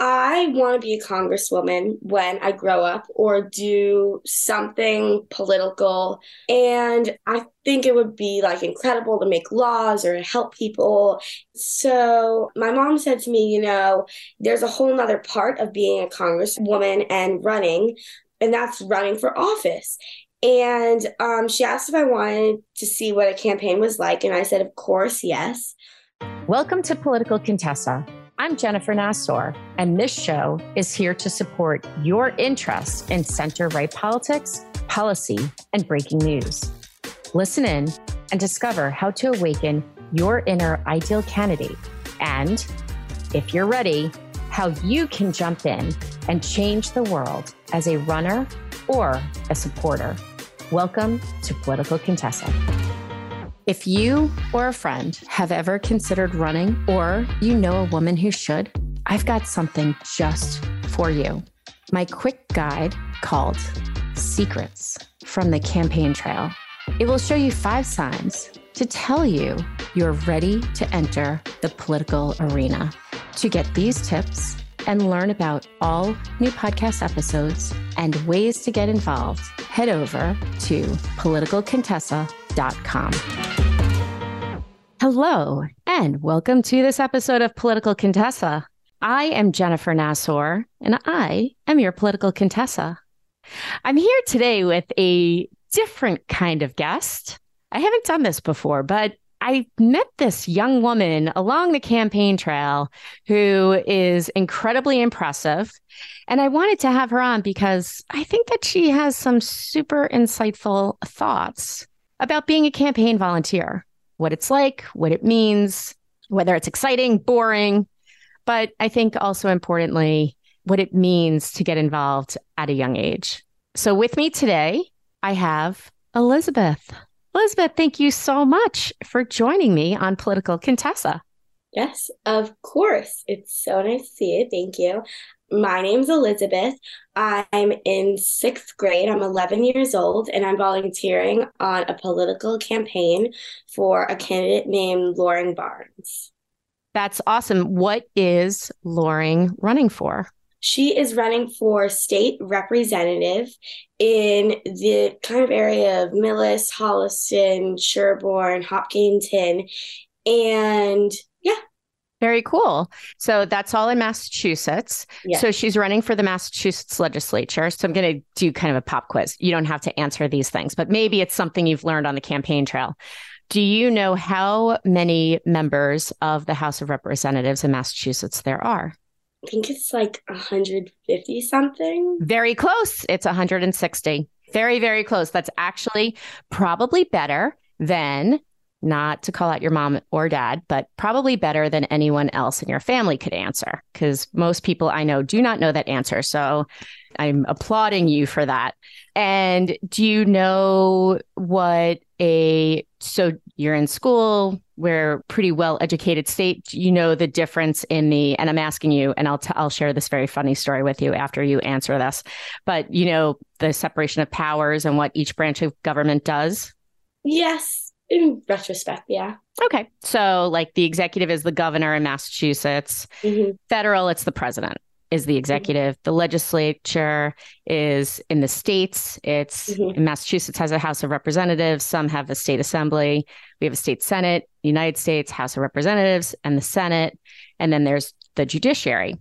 I want to be a congresswoman when I grow up or do something political. And I think it would be like incredible to make laws or help people. So my mom said to me, you know, there's a whole nother part of being a congresswoman and running, and that's running for office. And um, she asked if I wanted to see what a campaign was like. And I said, of course, yes. Welcome to Political Contessa I'm Jennifer Nassour, and this show is here to support your interest in center right politics, policy, and breaking news. Listen in and discover how to awaken your inner ideal candidate. And if you're ready, how you can jump in and change the world as a runner or a supporter. Welcome to Political Contessa. If you or a friend have ever considered running or you know a woman who should, I've got something just for you. My quick guide called Secrets from the Campaign Trail. It will show you five signs to tell you you're ready to enter the political arena. To get these tips and learn about all new podcast episodes and ways to get involved, head over to politicalcontessa.com. Hello, and welcome to this episode of Political Contessa. I am Jennifer Nassour, and I am your Political Contessa. I'm here today with a different kind of guest. I haven't done this before, but I met this young woman along the campaign trail who is incredibly impressive. And I wanted to have her on because I think that she has some super insightful thoughts about being a campaign volunteer what it's like, what it means, whether it's exciting, boring, but I think also importantly, what it means to get involved at a young age. So with me today, I have Elizabeth. Elizabeth, thank you so much for joining me on Political Contessa. Yes, of course. It's so nice to see you. Thank you. My name's Elizabeth. I'm in sixth grade. I'm 11 years old, and I'm volunteering on a political campaign for a candidate named Loring Barnes. That's awesome. What is Loring running for? She is running for state representative in the kind of area of Millis, Holliston, Sherborn, Hopkinton. And yeah, very cool. So that's all in Massachusetts. So she's running for the Massachusetts legislature. So I'm going to do kind of a pop quiz. You don't have to answer these things, but maybe it's something you've learned on the campaign trail. Do you know how many members of the House of Representatives in Massachusetts there are? I think it's like 150 something. Very close. It's 160. Very, very close. That's actually probably better than not to call out your mom or dad, but probably better than anyone else in your family could answer because most people I know do not know that answer. So I'm applauding you for that. And do you know what a so you're in school, we're pretty well educated state. You know the difference in the and I'm asking you and I'll t- I'll share this very funny story with you after you answer this. But you know the separation of powers and what each branch of government does? Yes in retrospect, yeah. Okay. So, like the executive is the governor in Massachusetts, mm-hmm. federal, it's the president is the mm-hmm. executive. Mm-hmm. The legislature is in the states. It's mm-hmm. Massachusetts has a House of Representatives. Some have a state assembly. We have a state Senate, United States House of Representatives, and the Senate. And then there's the judiciary.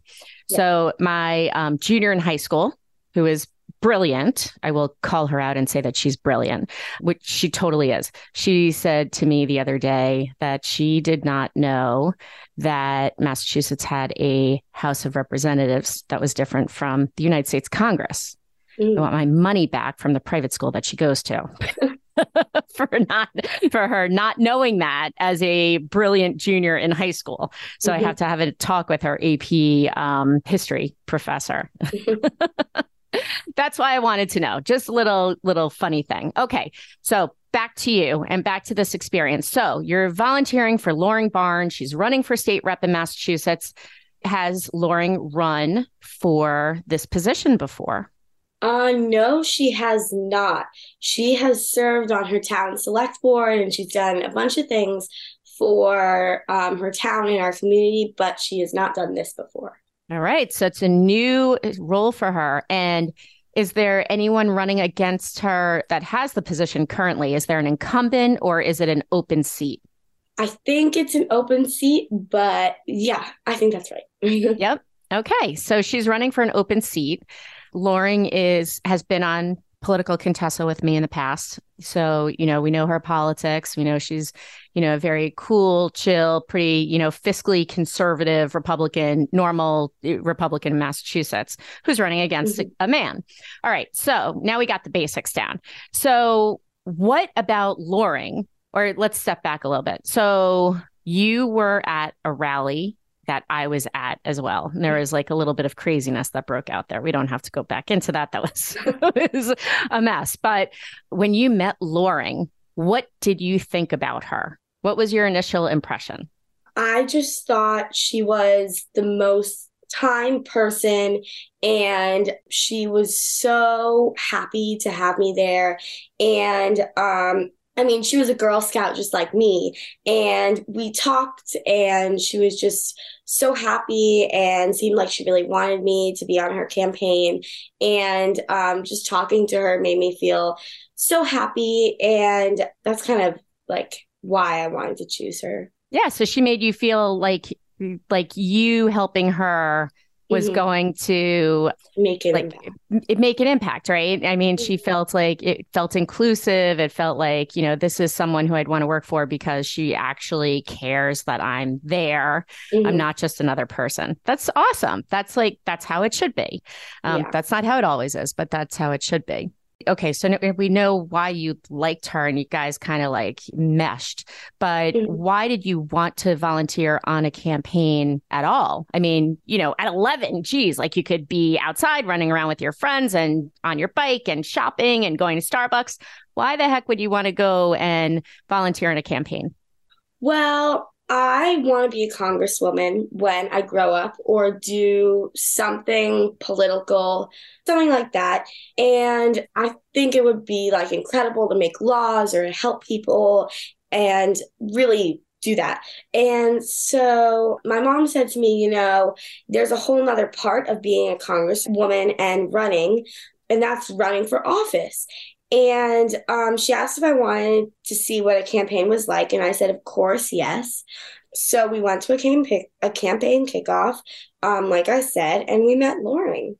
Yeah. So my um, junior in high school, who is brilliant. I will call her out and say that she's brilliant, which she totally is. She said to me the other day that she did not know that Massachusetts had a House of Representatives that was different from the United States Congress. Mm. I want my money back from the private school that she goes to. for not for her not knowing that as a brilliant junior in high school. So mm-hmm. I have to have a talk with her AP um, history professor. That's why I wanted to know. Just a little little funny thing. Okay. So back to you and back to this experience. So you're volunteering for Loring Barnes. She's running for state rep in Massachusetts. Has Loring run for this position before? Uh, no, she has not. She has served on her town select board and she's done a bunch of things for um, her town and our community, but she has not done this before. All right. So it's a new role for her. And is there anyone running against her that has the position currently? Is there an incumbent or is it an open seat? I think it's an open seat, but yeah, I think that's right. yep. Okay. So she's running for an open seat. Loring is has been on political Contessa with me in the past. So, you know, we know her politics. We know she's, you know, a very cool, chill, pretty, you know, fiscally conservative Republican, normal eh, Republican in Massachusetts who's running against mm-hmm. a man. All right. So now we got the basics down. So, what about Loring? Or let's step back a little bit. So, you were at a rally that I was at as well. And there mm. was like a little bit of craziness that broke out there. We don't have to go back into that. That was, was a mess. But when you met Loring, what did you think about her? What was your initial impression? I just thought she was the most time person and she was so happy to have me there and um I mean, she was a Girl Scout just like me. And we talked, and she was just so happy and seemed like she really wanted me to be on her campaign. And um, just talking to her made me feel so happy. And that's kind of like why I wanted to choose her. Yeah. So she made you feel like like you helping her was mm-hmm. going to make it like it make an impact, right? I mean, she mm-hmm. felt like it felt inclusive. It felt like, you know, this is someone who I'd want to work for because she actually cares that I'm there. Mm-hmm. I'm not just another person. That's awesome. That's like that's how it should be. Um, yeah. That's not how it always is, but that's how it should be okay, so we know why you liked her and you guys kind of like meshed, but mm-hmm. why did you want to volunteer on a campaign at all? I mean, you know, at 11, geez, like you could be outside running around with your friends and on your bike and shopping and going to Starbucks. Why the heck would you want to go and volunteer in a campaign? Well, I want to be a congresswoman when I grow up or do something political, something like that. And I think it would be like incredible to make laws or help people and really do that. And so my mom said to me, you know, there's a whole nother part of being a congresswoman and running, and that's running for office. And um, she asked if I wanted to see what a campaign was like, and I said, of course, yes. So we went to a campaign a campaign kickoff, um, like I said, and we met Loring.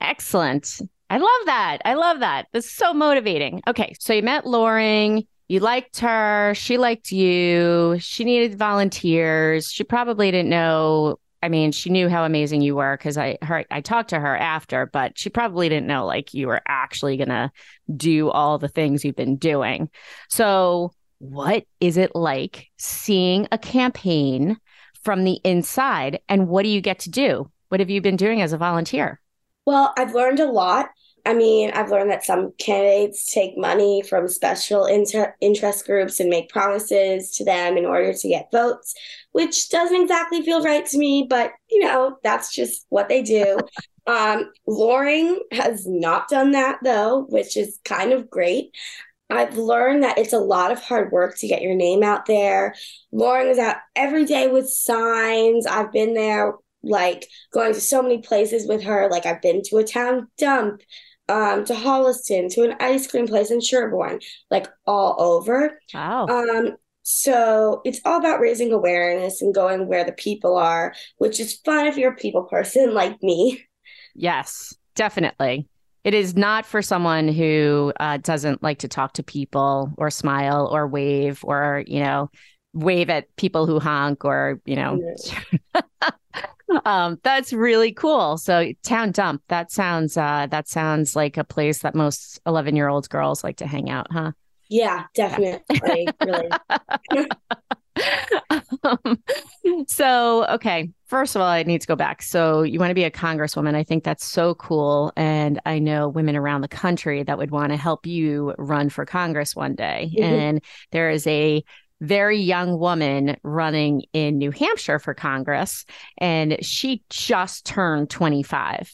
Excellent. I love that. I love that. This is so motivating. Okay, so you met Loring. You liked her. She liked you. She needed volunteers. She probably didn't know I mean, she knew how amazing you were because I her I talked to her after, but she probably didn't know like you were actually gonna do all the things you've been doing. So, what is it like seeing a campaign from the inside, and what do you get to do? What have you been doing as a volunteer? Well, I've learned a lot. I mean, I've learned that some candidates take money from special inter- interest groups and make promises to them in order to get votes, which doesn't exactly feel right to me, but you know, that's just what they do. um, Loring has not done that though, which is kind of great. I've learned that it's a lot of hard work to get your name out there. Loring is out every day with signs. I've been there like going to so many places with her. Like I've been to a town dump um, to Holliston, to an ice cream place in Sherborn, like all over. Wow. Um, so it's all about raising awareness and going where the people are, which is fun if you're a people person like me. Yes, definitely. It is not for someone who uh, doesn't like to talk to people or smile or wave or, you know, wave at people who honk or, you know. um, that's really cool. So town dump. That sounds uh, that sounds like a place that most eleven year old girls like to hang out, huh? Yeah, definitely. really. um, so okay, first of all, I need to go back. So you want to be a congresswoman? I think that's so cool, and I know women around the country that would want to help you run for Congress one day. Mm-hmm. And there is a very young woman running in New Hampshire for Congress, and she just turned 25.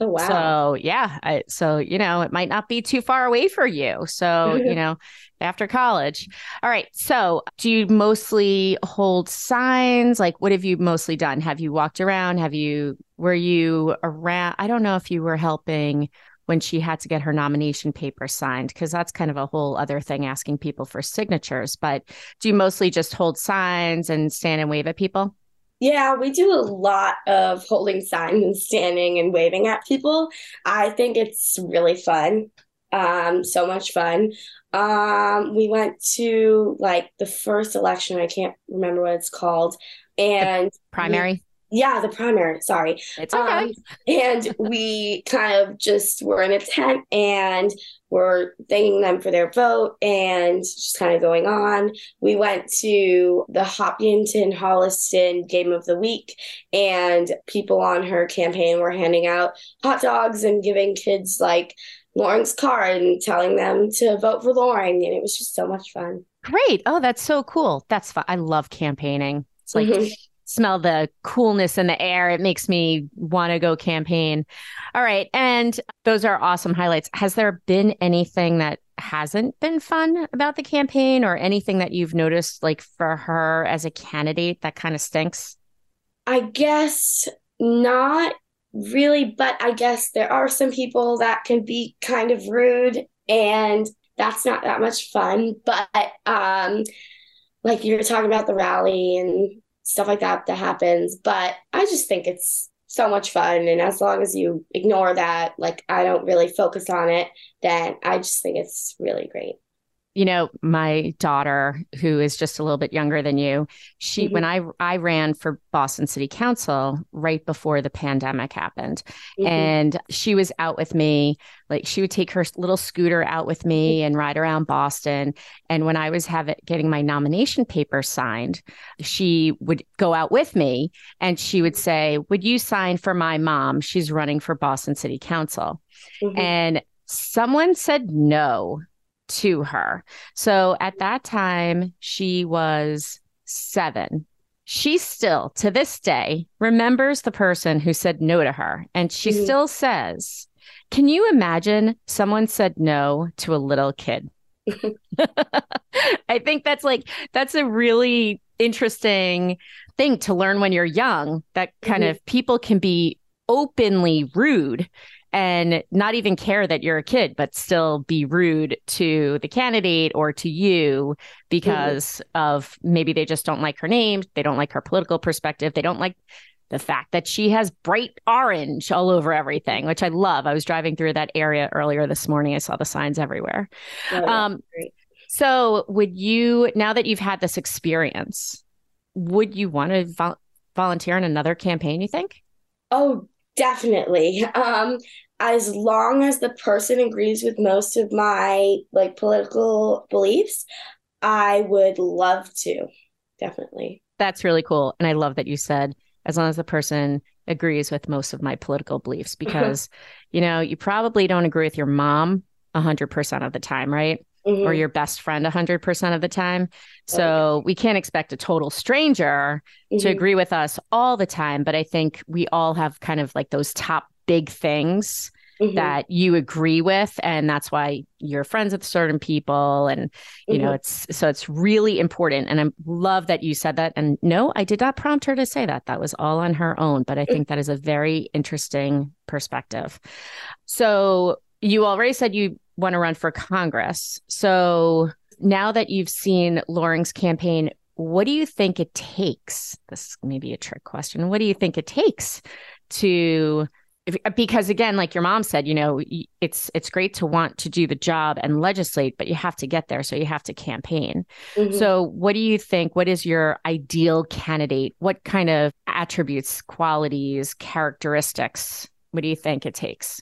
Oh wow. So yeah, I, so you know, it might not be too far away for you. So, you know, after college. All right. So, do you mostly hold signs? Like what have you mostly done? Have you walked around? Have you were you around I don't know if you were helping when she had to get her nomination paper signed because that's kind of a whole other thing asking people for signatures, but do you mostly just hold signs and stand and wave at people? Yeah, we do a lot of holding signs and standing and waving at people. I think it's really fun. Um, so much fun. Um, we went to like the first election, I can't remember what it's called. And the primary. Yeah, the primary. Sorry. It's okay. Um, and we kind of just were in a tent and we're thanking them for their vote and just kind of going on. We went to the Hopkinton Holliston Game of the Week, and people on her campaign were handing out hot dogs and giving kids like Loring's card and telling them to vote for Lauren. And it was just so much fun. Great. Oh, that's so cool. That's fun. I love campaigning. It's like mm-hmm smell the coolness in the air. It makes me want to go campaign. All right. And those are awesome highlights. Has there been anything that hasn't been fun about the campaign or anything that you've noticed, like for her as a candidate, that kind of stinks? I guess not really, but I guess there are some people that can be kind of rude and that's not that much fun. But um like you were talking about the rally and stuff like that that happens. But I just think it's so much fun. And as long as you ignore that, like I don't really focus on it, then I just think it's really great you know my daughter who is just a little bit younger than you she mm-hmm. when i i ran for boston city council right before the pandemic happened mm-hmm. and she was out with me like she would take her little scooter out with me mm-hmm. and ride around boston and when i was having getting my nomination paper signed she would go out with me and she would say would you sign for my mom she's running for boston city council mm-hmm. and someone said no to her. So at that time, she was seven. She still, to this day, remembers the person who said no to her. And she mm-hmm. still says, Can you imagine someone said no to a little kid? I think that's like, that's a really interesting thing to learn when you're young that kind mm-hmm. of people can be openly rude and not even care that you're a kid, but still be rude to the candidate or to you because mm-hmm. of maybe they just don't like her name, they don't like her political perspective, they don't like the fact that she has bright orange all over everything, which I love. I was driving through that area earlier this morning. I saw the signs everywhere. Oh, um, so, would you, now that you've had this experience, would you want to vo- volunteer in another campaign, you think? Oh, Definitely. Um, as long as the person agrees with most of my like political beliefs, I would love to. Definitely. That's really cool. And I love that you said as long as the person agrees with most of my political beliefs because you know, you probably don't agree with your mom 100% of the time, right? Mm-hmm. Or your best friend 100% of the time. So okay. we can't expect a total stranger mm-hmm. to agree with us all the time. But I think we all have kind of like those top big things mm-hmm. that you agree with. And that's why you're friends with certain people. And, you know, mm-hmm. it's so it's really important. And I love that you said that. And no, I did not prompt her to say that. That was all on her own. But I mm. think that is a very interesting perspective. So you already said you want to run for Congress. So now that you've seen Loring's campaign, what do you think it takes? This may be a trick question. What do you think it takes to because again like your mom said you know it's it's great to want to do the job and legislate but you have to get there so you have to campaign mm-hmm. so what do you think what is your ideal candidate what kind of attributes qualities characteristics what do you think it takes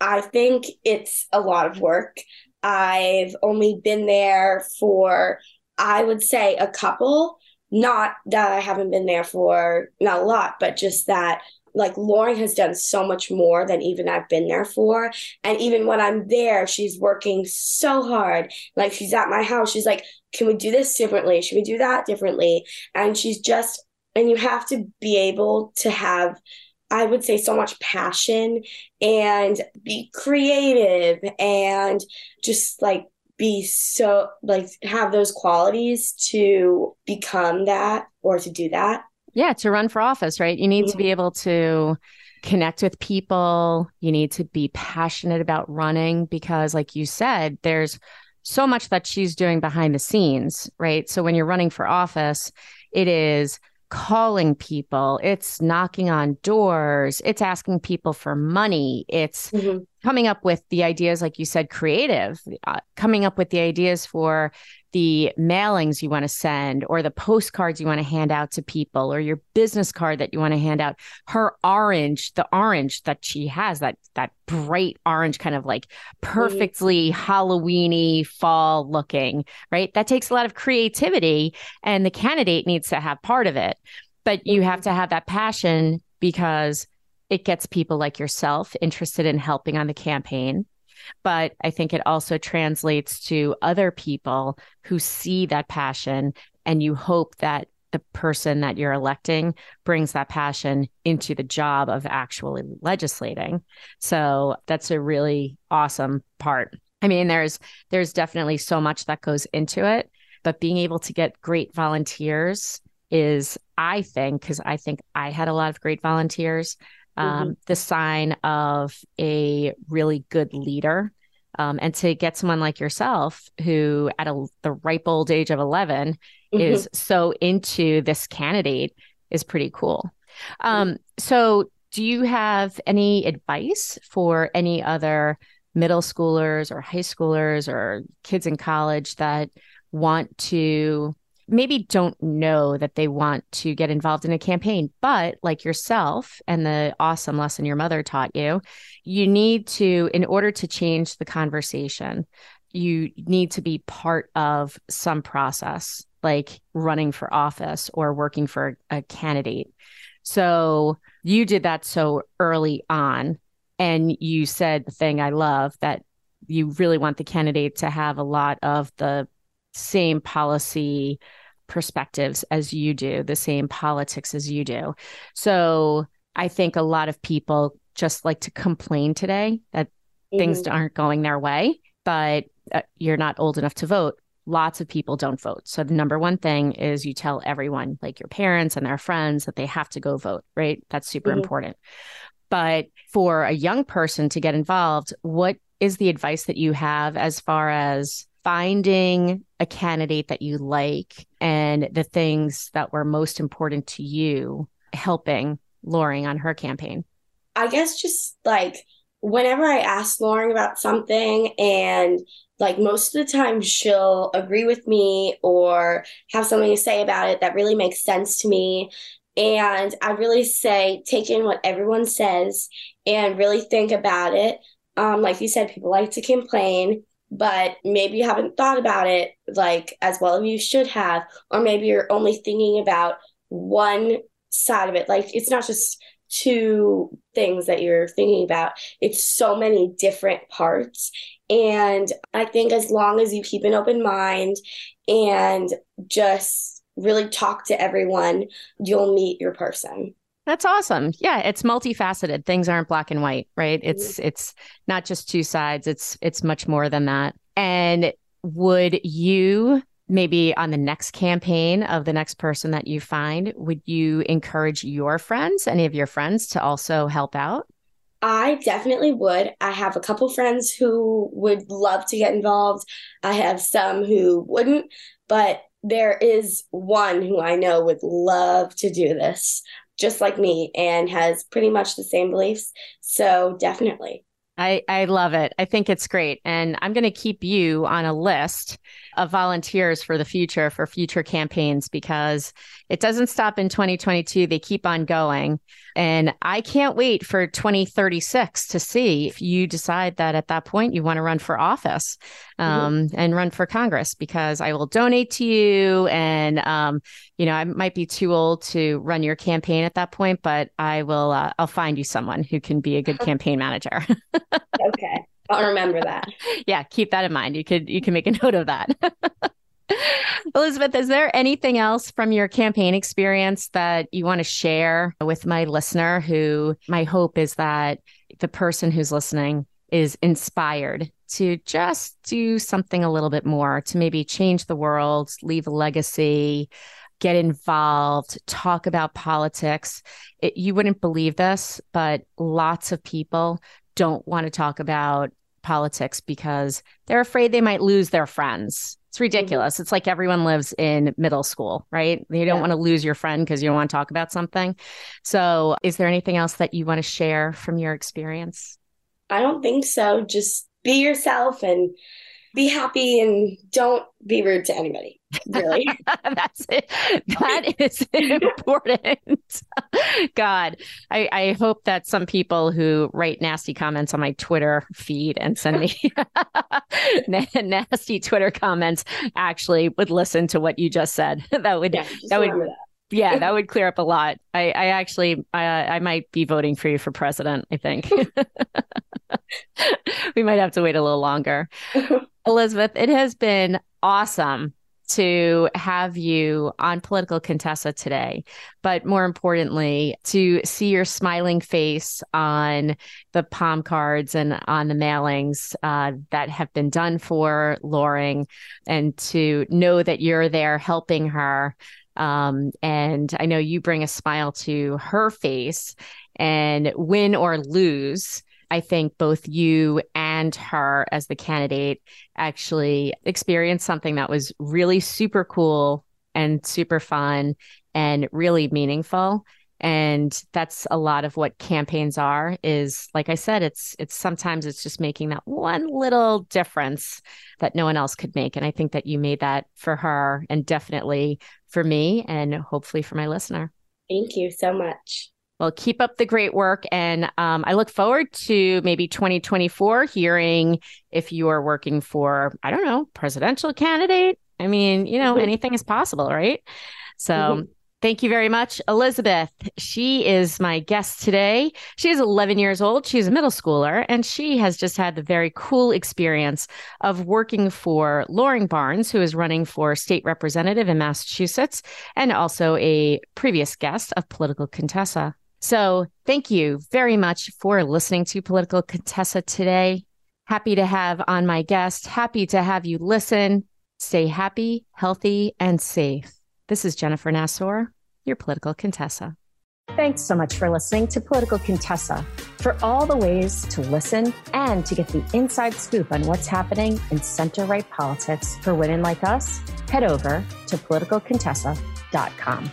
I think it's a lot of work. I've only been there for, I would say, a couple. Not that I haven't been there for, not a lot, but just that like Loring has done so much more than even I've been there for. And even when I'm there, she's working so hard. Like she's at my house. She's like, can we do this differently? Should we do that differently? And she's just, and you have to be able to have I would say so much passion and be creative and just like be so like have those qualities to become that or to do that. Yeah, to run for office, right? You need mm-hmm. to be able to connect with people. You need to be passionate about running because, like you said, there's so much that she's doing behind the scenes, right? So when you're running for office, it is calling people, it's knocking on doors, it's asking people for money, it's mm-hmm. Coming up with the ideas, like you said, creative, uh, coming up with the ideas for the mailings you want to send or the postcards you want to hand out to people or your business card that you want to hand out. Her orange the orange that she has that that bright orange kind of like perfectly halloweeny fall looking right? That takes a lot of creativity and the candidate needs to have part of it. But you have to have that passion because it gets people like yourself interested in helping on the campaign but I think it also translates to other people who see that passion and you hope that the person that you're electing brings that passion into the job of actually legislating. So that's a really awesome part. I mean, there's there's definitely so much that goes into it, but being able to get great volunteers is, I think, because I think I had a lot of great volunteers, um, mm-hmm. the sign of a really good leader. Um, and to get someone like yourself who at a, the ripe old age of 11 mm-hmm. is so into this candidate is pretty cool. Um, so do you have any advice for any other middle schoolers or high schoolers or kids in college that want to maybe don't know that they want to get involved in a campaign, but like yourself and the awesome lesson your mother taught you, you need to, in order to change the conversation, you need to be part of some process, like running for office or working for a candidate. So you did that so early on. And you said the thing I love that you really want the candidate to have a lot of the same policy perspectives as you do, the same politics as you do. So I think a lot of people just like to complain today that mm-hmm. things aren't going their way, but uh, you're not old enough to vote. Lots of people don't vote. So the number one thing is you tell everyone, like your parents and their friends, that they have to go vote, right? That's super mm-hmm. important. But for a young person to get involved, what is the advice that you have as far as finding a candidate that you like and the things that were most important to you helping Loring on her campaign? I guess just like whenever I ask Loring about something and like most of the time she'll agree with me or have something to say about it that really makes sense to me. And I really say take in what everyone says and really think about it. Um, like you said, people like to complain but maybe you haven't thought about it like as well as you should have or maybe you're only thinking about one side of it. Like it's not just two things that you're thinking about. It's so many different parts. And i think as long as you keep an open mind and just really talk to everyone you'll meet your person that's awesome. Yeah, it's multifaceted. Things aren't black and white, right? It's mm-hmm. it's not just two sides. It's it's much more than that. And would you maybe on the next campaign of the next person that you find, would you encourage your friends, any of your friends to also help out? I definitely would. I have a couple friends who would love to get involved. I have some who wouldn't, but there is one who I know would love to do this just like me and has pretty much the same beliefs. So definitely. I, I love it. I think it's great. And I'm going to keep you on a list of volunteers for the future, for future campaigns, because it doesn't stop in 2022. They keep on going. And I can't wait for 2036 to see if you decide that at that point you want to run for office mm-hmm. um, mm-hmm. and run for Congress, because I will donate to you. And, um, you know, I might be too old to run your campaign at that point, but I will, uh, I'll find you someone who can be a good campaign manager. okay. I'll remember that. yeah, keep that in mind. You could you can make a note of that. Elizabeth, is there anything else from your campaign experience that you want to share with my listener who my hope is that the person who's listening is inspired to just do something a little bit more to maybe change the world, leave a legacy, get involved, talk about politics. It, you wouldn't believe this, but lots of people don't want to talk about politics because they're afraid they might lose their friends. It's mm-hmm. ridiculous. Mm-hmm. It's like everyone lives in middle school, right? You don't yeah. want to lose your friend because you don't want to talk about something. So, is there anything else that you want to share from your experience? I don't think so. Just be yourself and be happy and don't be rude to anybody. Really. That's it. That is important. God, I, I hope that some people who write nasty comments on my Twitter feed and send me nasty Twitter comments actually would listen to what you just said. That would, yeah, that would, that. yeah, that would clear up a lot. I, I actually, I, I might be voting for you for president. I think we might have to wait a little longer. Elizabeth, it has been awesome to have you on Political Contessa today, but more importantly, to see your smiling face on the palm cards and on the mailings uh, that have been done for Loring, and to know that you're there helping her. Um, and I know you bring a smile to her face, and win or lose. I think both you and her as the candidate actually experienced something that was really super cool and super fun and really meaningful. And that's a lot of what campaigns are is like i said it's it's sometimes it's just making that one little difference that no one else could make. And i think that you made that for her and definitely for me and hopefully for my listener. Thank you so much well, keep up the great work. And um, I look forward to maybe 2024 hearing if you are working for, I don't know, presidential candidate. I mean, you know, mm-hmm. anything is possible, right? So mm-hmm. thank you very much, Elizabeth. She is my guest today. She is 11 years old. She's a middle schooler, and she has just had the very cool experience of working for Loring Barnes, who is running for state representative in Massachusetts, and also a previous guest of Political Contessa. So thank you very much for listening to Political Contessa today. Happy to have on my guest. Happy to have you listen. Stay happy, healthy, and safe. This is Jennifer Nassour, your Political Contessa. Thanks so much for listening to Political Contessa. For all the ways to listen and to get the inside scoop on what's happening in center right politics for women like us, head over to politicalcontessa.com.